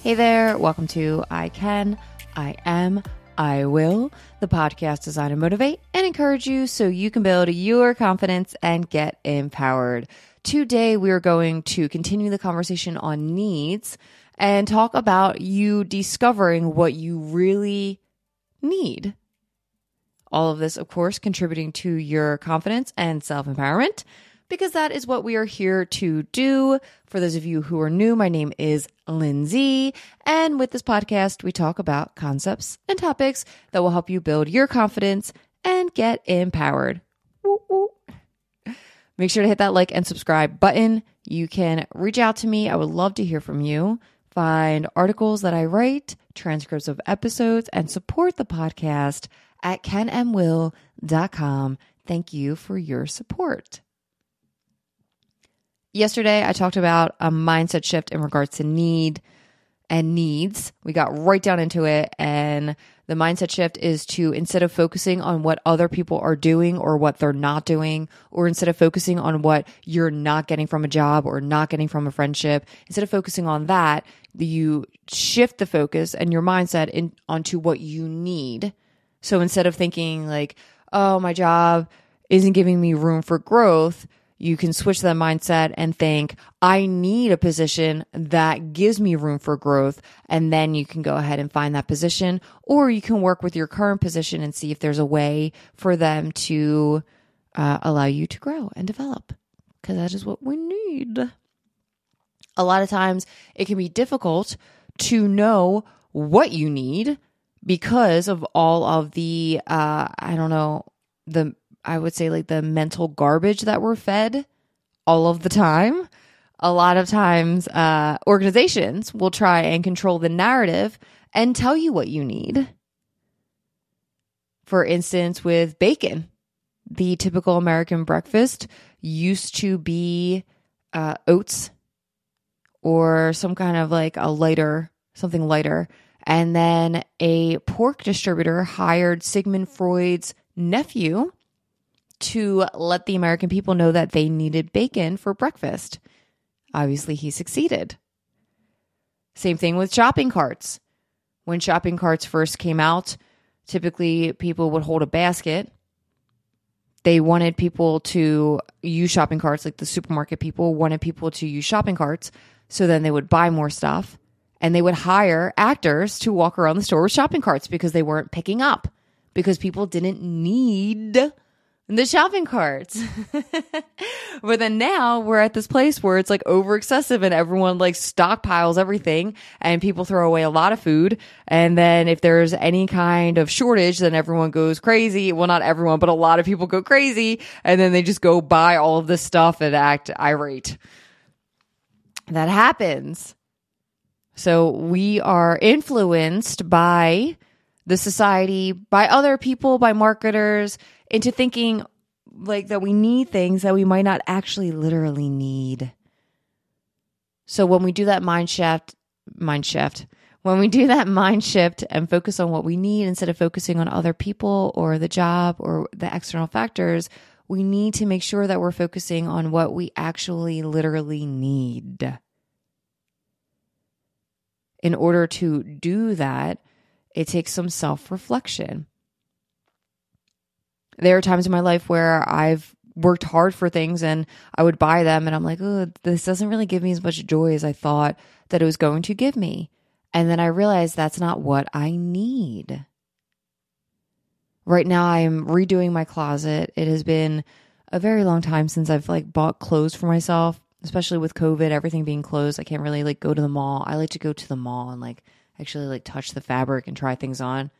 Hey there, welcome to I Can, I Am, I Will, the podcast designed to motivate and encourage you so you can build your confidence and get empowered. Today, we are going to continue the conversation on needs and talk about you discovering what you really need. All of this, of course, contributing to your confidence and self empowerment because that is what we are here to do. For those of you who are new, my name is Lindsay. And with this podcast, we talk about concepts and topics that will help you build your confidence and get empowered. Woo, woo. Make sure to hit that like and subscribe button. You can reach out to me. I would love to hear from you. Find articles that I write, transcripts of episodes, and support the podcast at kenmwill.com. Thank you for your support. Yesterday, I talked about a mindset shift in regards to need and needs. We got right down into it. And the mindset shift is to instead of focusing on what other people are doing or what they're not doing, or instead of focusing on what you're not getting from a job or not getting from a friendship, instead of focusing on that, you shift the focus and your mindset in, onto what you need. So instead of thinking like, oh, my job isn't giving me room for growth, you can switch that mindset and think, I need a position that gives me room for growth. And then you can go ahead and find that position, or you can work with your current position and see if there's a way for them to uh, allow you to grow and develop, because that is what we need. A lot of times it can be difficult to know what you need because of all of the, uh, I don't know, the I would say like the mental garbage that we're fed all of the time. A lot of times, uh, organizations will try and control the narrative and tell you what you need. For instance, with bacon, the typical American breakfast used to be uh, oats or some kind of like a lighter, something lighter. And then a pork distributor hired Sigmund Freud's nephew to let the American people know that they needed bacon for breakfast. Obviously, he succeeded. Same thing with shopping carts. When shopping carts first came out, typically people would hold a basket. They wanted people to use shopping carts, like the supermarket people wanted people to use shopping carts. So then they would buy more stuff and they would hire actors to walk around the store with shopping carts because they weren't picking up because people didn't need the shopping carts. but then now we're at this place where it's like over excessive and everyone like stockpiles everything and people throw away a lot of food. And then if there's any kind of shortage, then everyone goes crazy. Well, not everyone, but a lot of people go crazy and then they just go buy all of this stuff and act irate. That happens. So we are influenced by the society, by other people, by marketers, into thinking like that we need things that we might not actually literally need. So when we do that mind shift, mind shift, when we do that mind shift and focus on what we need instead of focusing on other people or the job or the external factors, we need to make sure that we're focusing on what we actually literally need. In order to do that, it takes some self reflection. There are times in my life where I've worked hard for things and I would buy them and I'm like, oh, this doesn't really give me as much joy as I thought that it was going to give me. And then I realized that's not what I need. Right now I am redoing my closet. It has been a very long time since I've like bought clothes for myself, especially with COVID, everything being closed. I can't really like go to the mall. I like to go to the mall and like actually like touch the fabric and try things on.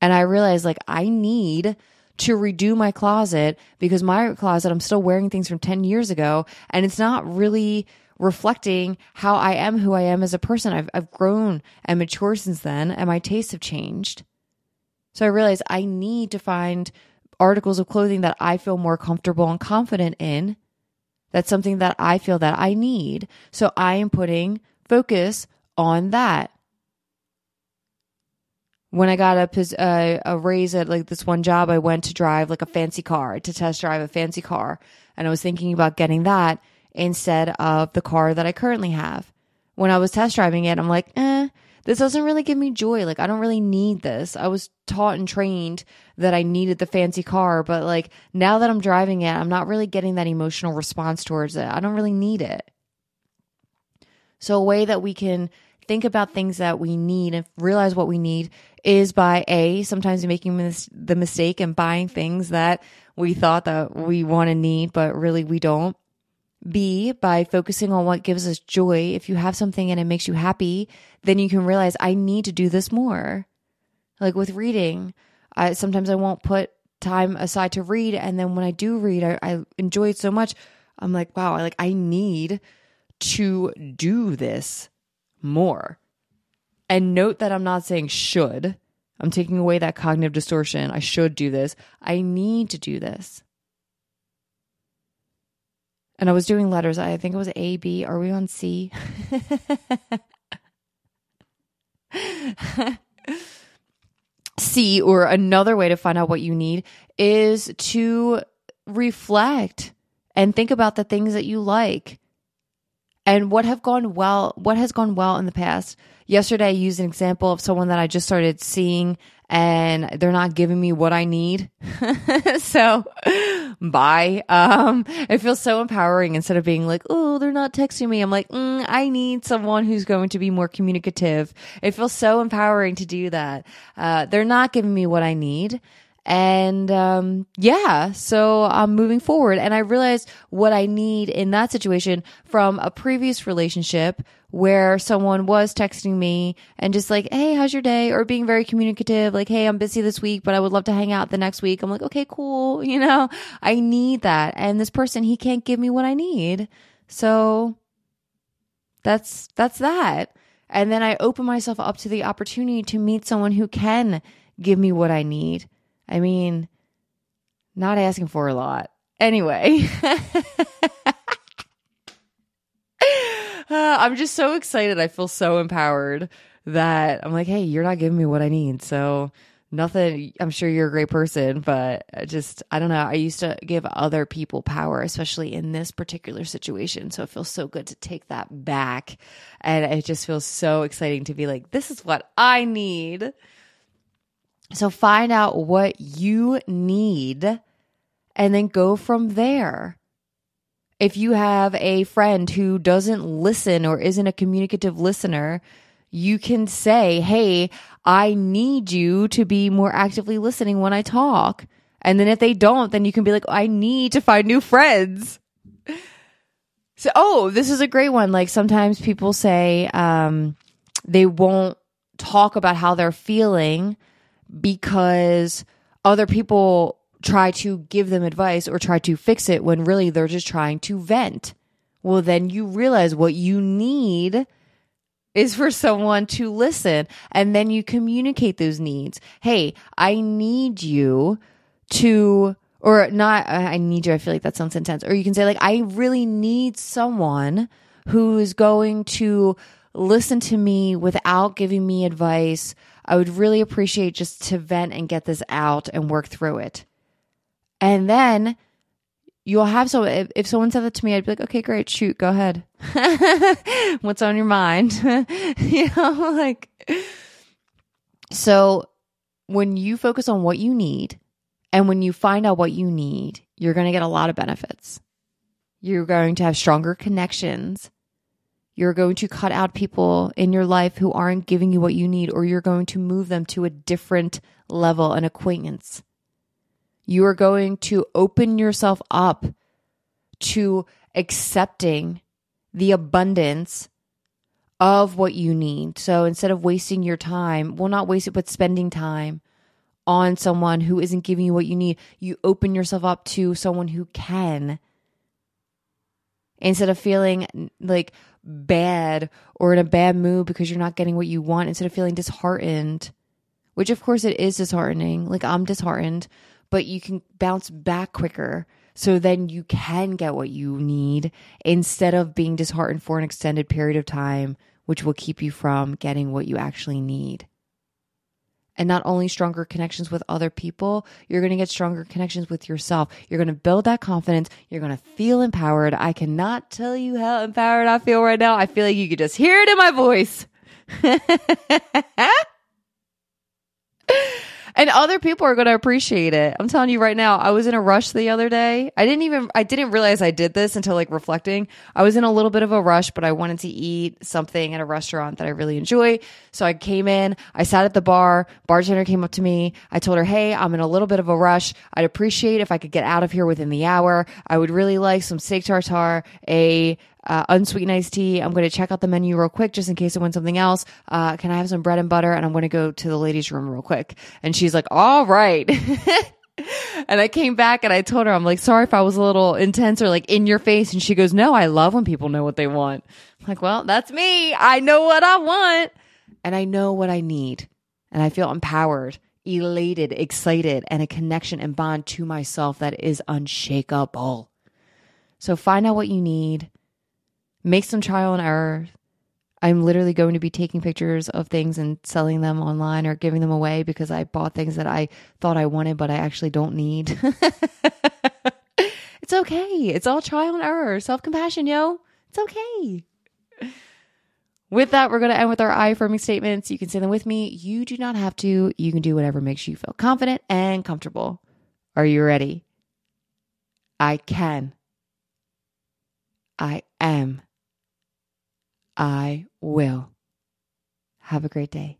And I realized like I need to redo my closet because my closet, I'm still wearing things from 10 years ago and it's not really reflecting how I am who I am as a person. I've, I've grown and matured since then and my tastes have changed. So I realized I need to find articles of clothing that I feel more comfortable and confident in. That's something that I feel that I need. So I am putting focus on that when I got a, uh, a raise at like this one job, I went to drive like a fancy car to test drive a fancy car. And I was thinking about getting that instead of the car that I currently have, when I was test driving it, I'm like, eh, this doesn't really give me joy. Like, I don't really need this. I was taught and trained that I needed the fancy car, but like now that I'm driving it, I'm not really getting that emotional response towards it. I don't really need it. So, a way that we can think about things that we need and realize what we need is by A, sometimes making mis- the mistake and buying things that we thought that we want to need, but really we don't. B, by focusing on what gives us joy. If you have something and it makes you happy, then you can realize I need to do this more. Like with reading, I sometimes I won't put time aside to read, and then when I do read, I, I enjoy it so much. I'm like, wow, like I need to do this more. And note that I'm not saying should. I'm taking away that cognitive distortion. I should do this. I need to do this. And I was doing letters. I think it was A, B. Are we on C? C, or another way to find out what you need, is to reflect and think about the things that you like and what have gone well what has gone well in the past yesterday i used an example of someone that i just started seeing and they're not giving me what i need. So bye. Um it feels so empowering. Instead of being like oh they're not texting me i'm like mm, i need someone who's going to be more communicative. It feels so empowering to do that. Uh, they're not giving me what i need and um, yeah, so I'm moving forward. And I realized what I need in that situation from a previous relationship where someone was texting me and just like, hey, how's your day? Or being very communicative, like, hey, I'm busy this week, but I would love to hang out the next week. I'm like, okay, cool. You know, I need that. And this person, he can't give me what I need. So that's, that's that. And then I open myself up to the opportunity to meet someone who can give me what I need I mean, not asking for a lot. Anyway, uh, I'm just so excited. I feel so empowered that I'm like, hey, you're not giving me what I need. So, nothing, I'm sure you're a great person, but I just, I don't know. I used to give other people power, especially in this particular situation. So, it feels so good to take that back. And it just feels so exciting to be like, this is what I need. So find out what you need and then go from there. If you have a friend who doesn't listen or isn't a communicative listener, you can say, Hey, I need you to be more actively listening when I talk. And then if they don't, then you can be like, I need to find new friends. So, oh, this is a great one. Like sometimes people say, um, they won't talk about how they're feeling because other people try to give them advice or try to fix it when really they're just trying to vent. Well, then you realize what you need is for someone to listen and then you communicate those needs. Hey, I need you to, or not, I need you. I feel like that sounds intense. Or you can say, like, I really need someone who is going to listen to me without giving me advice I would really appreciate just to vent and get this out and work through it. And then you'll have so if, if someone said that to me, I'd be like, okay, great, shoot, go ahead. What's on your mind? you know, like so when you focus on what you need and when you find out what you need, you're going to get a lot of benefits. You're going to have stronger connections you're going to cut out people in your life who aren't giving you what you need, or you're going to move them to a different level and acquaintance. You are going to open yourself up to accepting the abundance of what you need. So instead of wasting your time, well, not waste it, but spending time on someone who isn't giving you what you need, you open yourself up to someone who can. Instead of feeling like, bad or in a bad mood because you're not getting what you want instead of feeling disheartened, which of course it is disheartening. Like I'm disheartened, but you can bounce back quicker. So then you can get what you need instead of being disheartened for an extended period of time, which will keep you from getting what you actually need. And not only stronger connections with other people, you're going to get stronger connections with yourself. You're going to build that confidence. You're going to feel empowered. I cannot tell you how empowered I feel right now. I feel like you could just hear it in my voice. and other people are going to appreciate it. I'm telling you right now, I was in a rush the other day. I didn't even, I didn't realize I did this until like reflecting. I was in a little bit of a rush, but I wanted to eat something at a restaurant that I really enjoy. So I came in, I sat at the bar, bartender came up to me. I told her, Hey, I'm in a little bit of a rush. I'd appreciate if I could get out of here within the hour. I would really like some steak tartare, a uh, unsweetened iced tea. I'm going to check out the menu real quick just in case I want something else. Uh, can I have some bread and butter? And I'm going to go to the ladies' room real quick. And she's like, all right. and I came back and I told her, I'm like, sorry if I was a little intense or like in your face. And she goes, no, I love when people know what they want. I'm like, well, that's me. I know what I want and I know what I need. And I feel empowered, elated, excited, and a connection and bond to myself that is unshakable. So find out what you need make some trial and error. I'm literally going to be taking pictures of things and selling them online or giving them away because I bought things that I thought I wanted, but I actually don't need. it's okay. It's all trial and error. Self compassion, yo. It's okay. With that, we're going to end with our I affirming statements. You can say them with me. You do not have to. You can do whatever makes you feel confident and comfortable. Are you ready? I can. I am. I will. Have a great day.